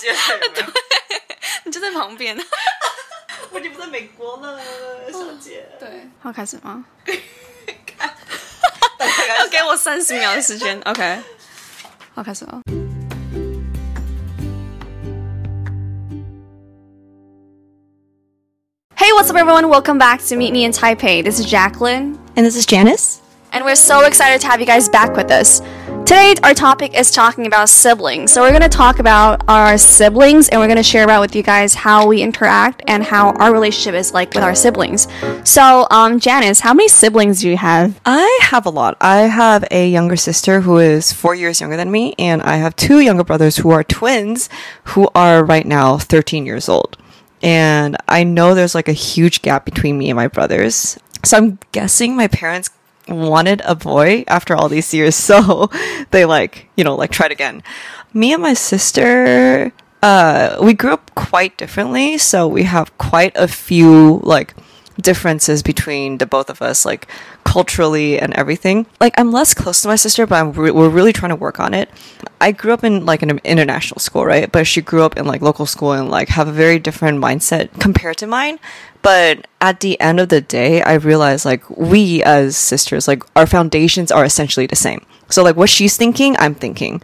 接在有没有？你就在旁边。我已经不在美国了，小姐。对，好开始吗？大家要给我三十秒的时间。OK，好开始了。Hey, what's up, everyone? Welcome back to Meet Me in Taipei. This is Jacqueline. And this is Janice. and we're so excited to have you guys back with us. Today, our topic is talking about siblings. So, we're going to talk about our siblings and we're going to share about with you guys how we interact and how our relationship is like with our siblings. So, um, Janice, how many siblings do you have? I have a lot. I have a younger sister who is four years younger than me, and I have two younger brothers who are twins who are right now 13 years old. And I know there's like a huge gap between me and my brothers. So I'm guessing my parents wanted a boy after all these years, so they like, you know, like tried again. Me and my sister, uh, we grew up quite differently, so we have quite a few like differences between the both of us, like culturally and everything. Like I'm less close to my sister, but re- we're really trying to work on it. I grew up in like an international school, right? But she grew up in like local school and like have a very different mindset compared to mine. But at the end of the day, I realized like we as sisters, like our foundations are essentially the same. So like what she's thinking, I'm thinking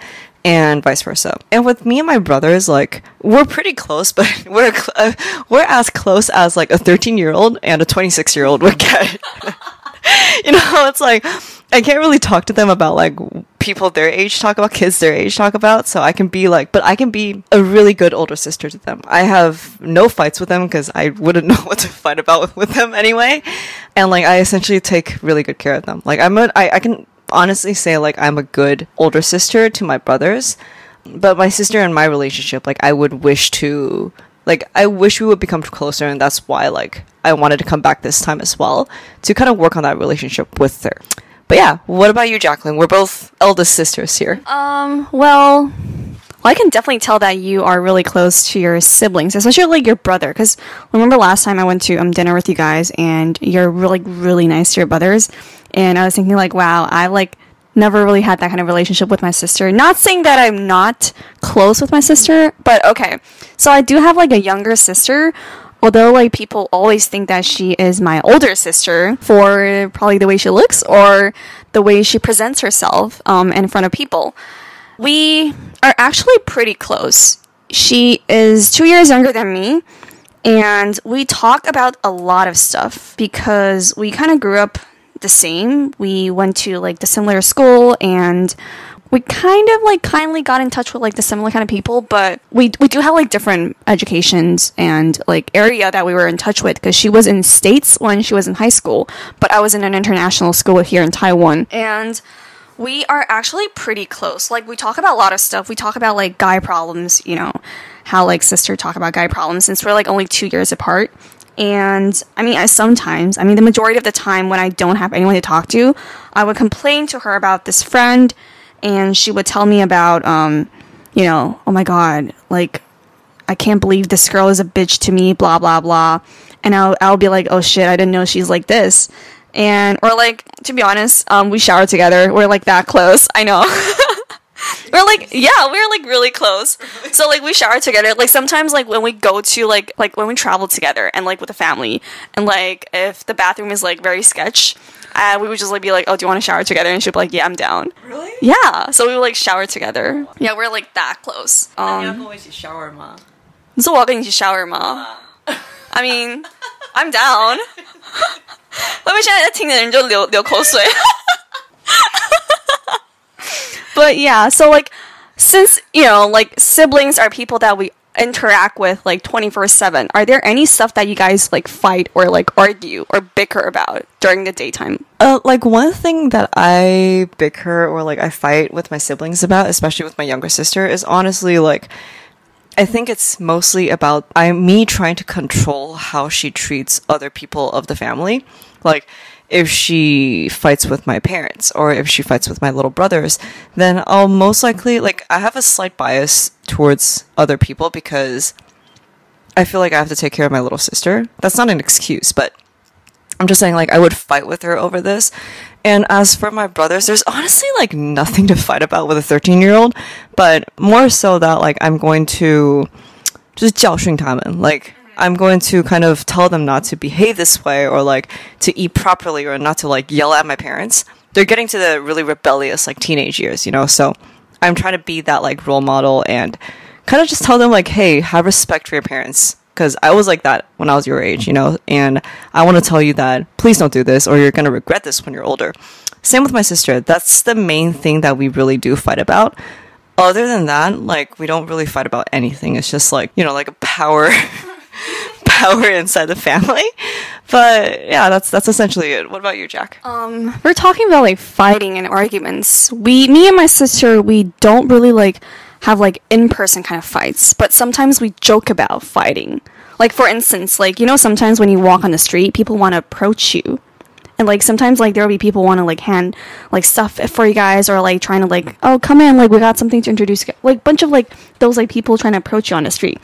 and vice versa. And with me and my brothers, like we're pretty close, but we're cl- uh, we're as close as like a 13 year old and a 26 year old would get. you know, it's like I can't really talk to them about like people their age talk about, kids their age talk about. So I can be like, but I can be a really good older sister to them. I have no fights with them because I wouldn't know what to fight about with them anyway. And like I essentially take really good care of them. Like I'm a, I, I can honestly say like I'm a good older sister to my brothers. But my sister and my relationship, like I would wish to like I wish we would become closer and that's why like I wanted to come back this time as well to kind of work on that relationship with her. But yeah, what about you, Jacqueline? We're both eldest sisters here. Um, well, well, I can definitely tell that you are really close to your siblings, especially like your brother. Because remember last time I went to um, dinner with you guys, and you're really, really nice to your brothers. And I was thinking, like, wow, I like never really had that kind of relationship with my sister. Not saying that I'm not close with my sister, but okay. So I do have like a younger sister. Although like people always think that she is my older sister for probably the way she looks or the way she presents herself um, in front of people, we are actually pretty close. She is two years younger than me, and we talk about a lot of stuff because we kind of grew up the same. We went to like the similar school and we kind of like kindly got in touch with like the similar kind of people, but we we do have like different educations and like area that we were in touch with because she was in states when she was in high school, but I was in an international school here in Taiwan and we are actually pretty close. Like we talk about a lot of stuff. We talk about like guy problems, you know, how like sister talk about guy problems since we're like only 2 years apart. And I mean, I sometimes, I mean, the majority of the time when I don't have anyone to talk to, I would complain to her about this friend, and she would tell me about, um, you know, oh my god, like, I can't believe this girl is a bitch to me, blah, blah, blah. And I'll, I'll be like, oh shit, I didn't know she's like this And, or like, to be honest, um, we shower together. We're like that close. I know. we're like yeah we're like really close so like we shower together like sometimes like when we go to like like when we travel together and like with the family and like if the bathroom is like very sketch uh, we would just like be like oh do you want to shower together and she'd be like yeah i'm down Really? yeah so we would like shower together yeah we're like that close 你要 um 跟我一起 shower 吗？你说我要跟你一起 shower 吗 I mean I'm down 会不会现在在听的人就流流口水 but yeah, so like since you know, like siblings are people that we interact with like 24/7. Are there any stuff that you guys like fight or like argue or bicker about during the daytime? Uh, like one thing that I bicker or like I fight with my siblings about, especially with my younger sister, is honestly like I think it's mostly about I me trying to control how she treats other people of the family. Like if she fights with my parents or if she fights with my little brothers, then I'll most likely like I have a slight bias towards other people because I feel like I have to take care of my little sister. That's not an excuse, but I'm just saying like I would fight with her over this. And as for my brothers, there's honestly like nothing to fight about with a 13 year old, but more so that like I'm going to just 教训他们. Like I'm going to kind of tell them not to behave this way or like to eat properly or not to like yell at my parents. They're getting to the really rebellious like teenage years, you know. So I'm trying to be that like role model and kind of just tell them like, hey, have respect for your parents because I was like that when I was your age, you know, and I want to tell you that please don't do this or you're going to regret this when you're older. Same with my sister. That's the main thing that we really do fight about. Other than that, like we don't really fight about anything. It's just like, you know, like a power power inside the family. But yeah, that's that's essentially it. What about you, Jack? Um, we're talking about like fighting and arguments. We, me and my sister, we don't really like have like in person kind of fights, but sometimes we joke about fighting. Like for instance, like you know, sometimes when you walk on the street, people want to approach you. And like sometimes like there'll be people want to like hand like stuff for you guys or like trying to like oh come in like we got something to introduce you. like bunch of like those like people trying to approach you on the street.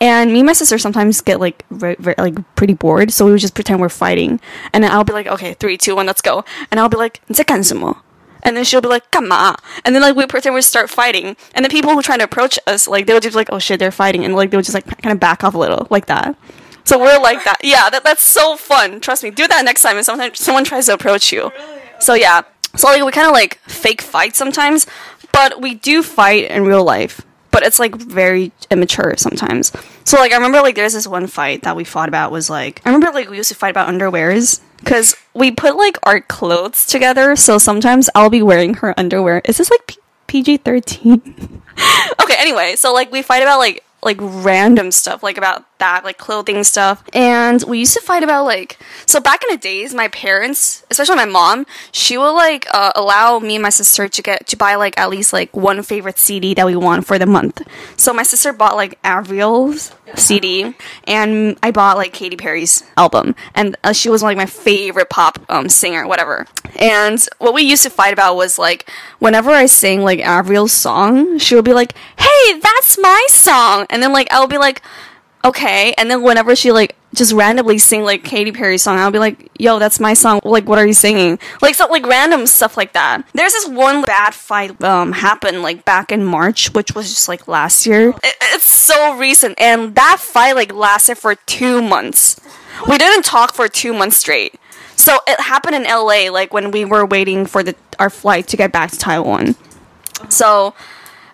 And me and my sister sometimes get like very, very, like pretty bored, so we would just pretend we're fighting. And then I'll be like okay three two one let's go. And I'll be like 你在干什么? ?" And then she'll be like, "Come on!" And then like we pretend we start fighting, and the people who try to approach us, like they'll just be like, "Oh shit, they're fighting," and like they'll just like kind of back off a little, like that. So we're like that. Yeah, that, that's so fun. Trust me. Do that next time And someone someone tries to approach you. So yeah. So like we kind of like fake fight sometimes, but we do fight in real life. But it's like very immature sometimes. So like I remember like there's this one fight that we fought about was like I remember like we used to fight about underwears because we put like our clothes together. So sometimes I'll be wearing her underwear. Is this like P- PG thirteen? okay. Anyway, so like we fight about like like random stuff like about that like clothing stuff. And we used to fight about like so back in the days my parents especially my mom she will like uh, allow me and my sister to get to buy like at least like one favorite cd that we want for the month. So my sister bought like avril's cd and i bought like Katy perry's album. And uh, she was like my favorite pop um, singer whatever. And what we used to fight about was like whenever i sang like avril's song she would be like hey that's my song. And then like i'll be like okay. And then whenever she like just randomly sing like Katy Perry song, I'll be like, yo, that's my song. Like, what are you singing? Like, so like random stuff like that. There's this one bad fight um happened like back in March, which was just like last year. It, it's so recent, and that fight like lasted for two months. We didn't talk for two months straight. So it happened in LA, like when we were waiting for the our flight to get back to Taiwan. So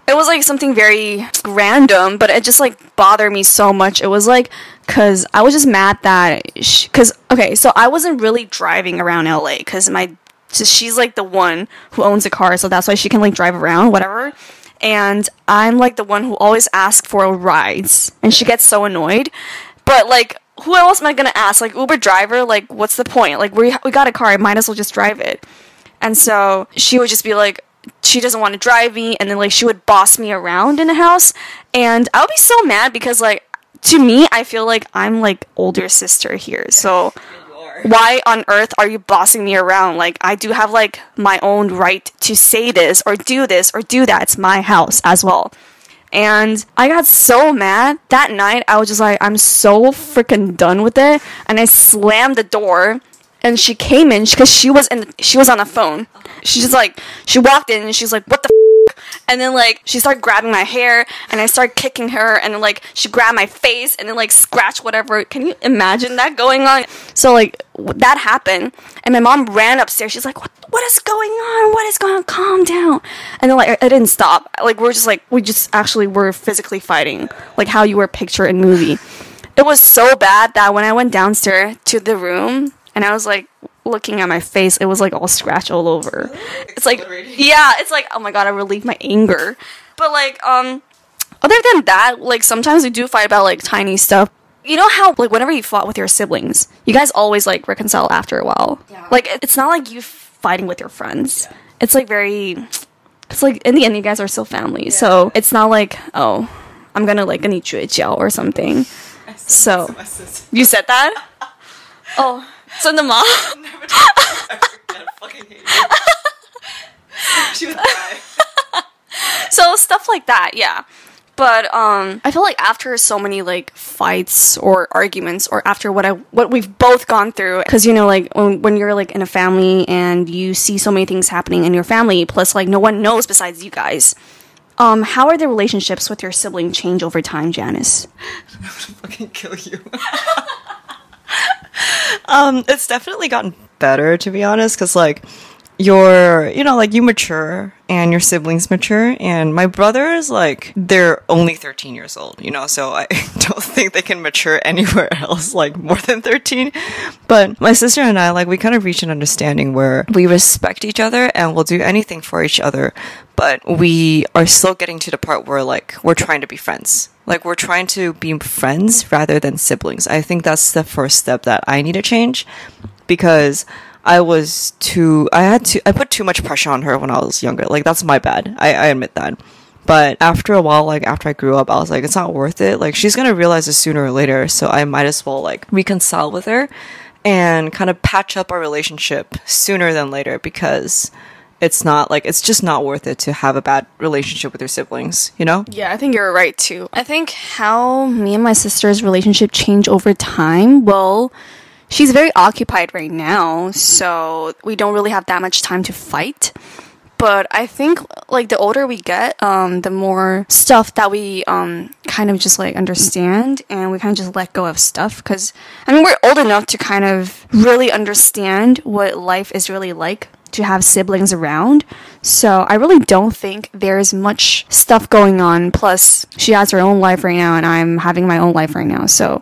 it was like something very random, but it just like bothered me so much. It was like because I was just mad that because okay, so I wasn't really driving around LA because my so she's like the one who owns a car, so that's why she can like drive around, whatever. And I'm like the one who always asks for rides, and she gets so annoyed. But like, who else am I gonna ask? Like Uber driver, like what's the point? Like we we got a car, I might as well just drive it. And so she would just be like, she doesn't want to drive me and then like she would boss me around in the house and i would be so mad because like to me i feel like i'm like older sister here so why on earth are you bossing me around like i do have like my own right to say this or do this or do that it's my house as well and I got so mad that night. I was just like, I'm so freaking done with it. And I slammed the door and she came in because she was in she was on the phone. Oh. She just like she walked in and she's like, "What the?" And then like she started grabbing my hair and I started kicking her and like she grabbed my face and then like scratched whatever. Can you imagine that going on? So like that happened and my mom ran upstairs. She's like, "What? What is going on? What is going on? Calm down." And then like I, I didn't stop. Like we're just like we just actually were physically fighting, like how you were pictured in movie. It was so bad that when I went downstairs to the room and I was like looking at my face, it was like all scratch all over. It's like yeah, it's like oh my god, I relieve my anger. But like um other than that, like sometimes we do fight about like tiny stuff. You know how like whenever you fought with your siblings, you guys always like reconcile after a while. Yeah. Like it- it's not like you fighting with your friends. It's like very it's like in the end you guys are still family. So it's not like, oh, I'm gonna like 跟你绝交 or something. So My sister. you said that? Oh, 真的吗? Fucking hate you. she so stuff like that, yeah. But um, I feel like after so many like fights or arguments, or after what I what we've both gone through, because you know, like when, when you're like in a family and you see so many things happening in your family, plus like no one knows besides you guys. Um, how are the relationships with your sibling change over time, Janice? I'm gonna fucking kill you. um, it's definitely gotten better to be honest, because like you're, you know, like you mature and your siblings mature, and my brother is like they're only 13 years old, you know, so I don't think they can mature anywhere else like more than 13. But my sister and I, like, we kind of reach an understanding where we respect each other and we'll do anything for each other, but we are still getting to the part where like we're trying to be friends. Like we're trying to be friends rather than siblings. I think that's the first step that I need to change because I was too I had to I put too much pressure on her when I was younger. Like that's my bad. I, I admit that. But after a while, like after I grew up, I was like, it's not worth it. Like she's gonna realize this sooner or later, so I might as well like reconcile with her and kind of patch up our relationship sooner than later because it's not like it's just not worth it to have a bad relationship with your siblings, you know? Yeah, I think you're right too. I think how me and my sister's relationship changed over time, well, she's very occupied right now, so we don't really have that much time to fight. But I think like the older we get, um, the more stuff that we um, kind of just like understand and we kind of just let go of stuff. Because I mean, we're old enough to kind of really understand what life is really like to have siblings around. So I really don't think there's much stuff going on. Plus, she has her own life right now, and I'm having my own life right now. So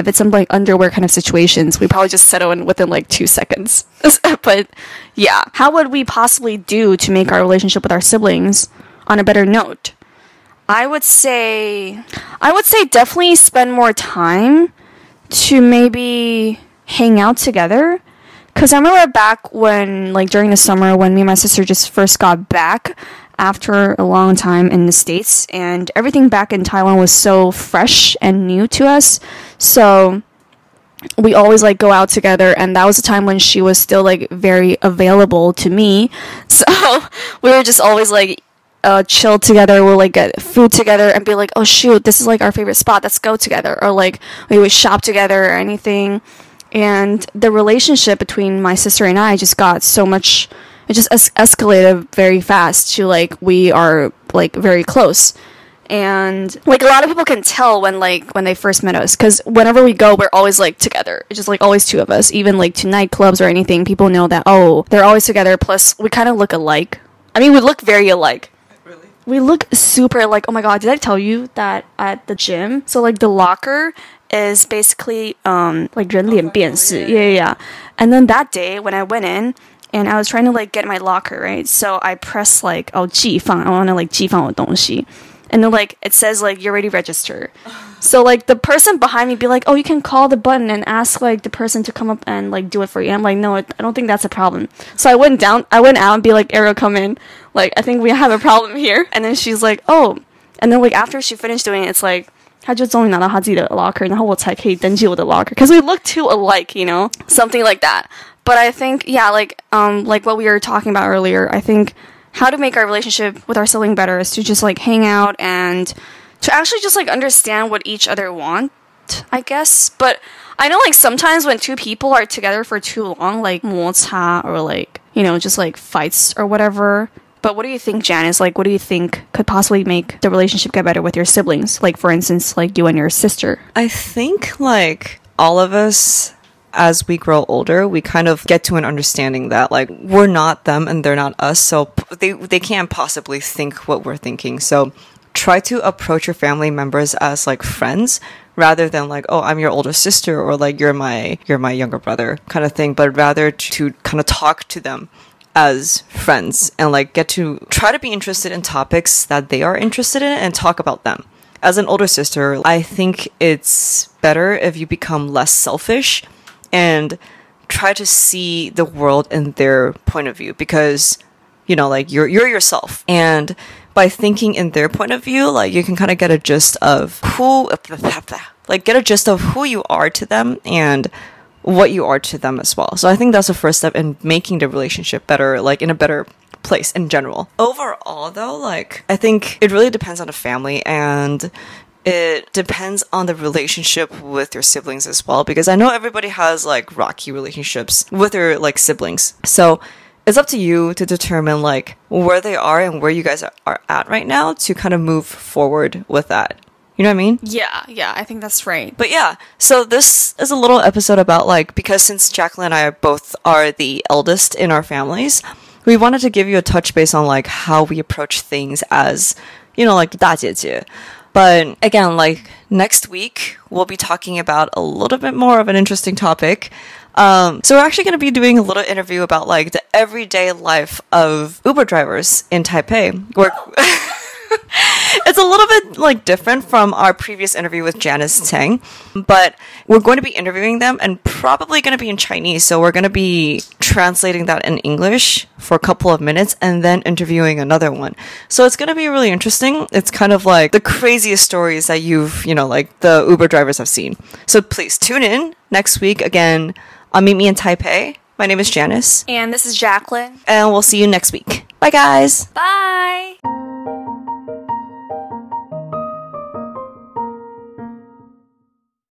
if it's some like underwear kind of situations, we probably just settle in within like two seconds. but yeah, how would we possibly do to make our relationship with our siblings on a better note? I would say, I would say definitely spend more time to maybe hang out together. Cause I remember back when, like during the summer, when me and my sister just first got back after a long time in the States, and everything back in Taiwan was so fresh and new to us. So we always like go out together and that was a time when she was still like very available to me. So we were just always like uh, chill together. We'll like get food together and be like oh shoot this is like our favorite spot. Let's go together. Or like we would shop together or anything. And the relationship between my sister and i just got so much it just es- escalated very fast to like we are like very close and like a lot of people can tell when like when they first met us because whenever we go we're always like together it's just like always two of us even like to nightclubs or anything people know that oh they're always together plus we kind of look alike i mean we look very alike Really? we look super like oh my god did i tell you that at the gym so like the locker is basically um like 人脸辨识 yeah yeah yeah and then that day when i went in and I was trying to like get my locker right so I pressed like oh 寄放 I want to like 寄放我东西 and then like it says like you're ready to register so like the person behind me be like oh you can call the button and ask like the person to come up and like do it for you i'm like no i don't think that's a problem so i went down i went out and be like arrow come in like i think we have a problem here and then she's like oh and then like after she finished doing it it's like 他就终于拿到他自己的 locker，然后我才可以登记我的 locker。Because we look too alike, you know, something like that. But I think, yeah, like um, like what we were talking about earlier. I think how to make our relationship with our sibling better is to just like hang out and to actually just like understand what each other want, I guess. But I know like sometimes when two people are together for too long, like 摩擦 or like, you know, just like fights or whatever. But what do you think, Janice? Like, what do you think could possibly make the relationship get better with your siblings? Like, for instance, like you and your sister. I think like all of us as we grow older, we kind of get to an understanding that like we're not them and they're not us, so they they can't possibly think what we're thinking. So try to approach your family members as like friends rather than like oh I'm your older sister or like you're my you're my younger brother kind of thing, but rather to kind of talk to them as friends and like get to try to be interested in topics that they are interested in and talk about them. As an older sister, I think it's better if you become less selfish and try to see the world in their point of view because you know like you're you're yourself and by thinking in their point of view like you can kind of get a gist of who like get a gist of who you are to them and what you are to them as well so i think that's the first step in making the relationship better like in a better place in general. Overall, though, like, I think it really depends on the family and it depends on the relationship with your siblings as well because I know everybody has like rocky relationships with their like siblings. So it's up to you to determine like where they are and where you guys are at right now to kind of move forward with that. You know what I mean? Yeah, yeah, I think that's right. But yeah, so this is a little episode about like because since Jacqueline and I are both are the eldest in our families, we wanted to give you a touch base on like how we approach things as, you know, like 大姐姐. But again, like next week, we'll be talking about a little bit more of an interesting topic. Um, so we're actually going to be doing a little interview about like the everyday life of Uber drivers in Taipei. We're it's a little bit like different from our previous interview with Janice Tang, but we're going to be interviewing them and probably going to be in Chinese. So we're going to be translating that in English for a couple of minutes and then interviewing another one. So it's going to be really interesting. It's kind of like the craziest stories that you've, you know, like the Uber drivers have seen. So please tune in next week again on Meet Me in Taipei. My name is Janice. And this is Jacqueline. And we'll see you next week. Bye, guys. Bye.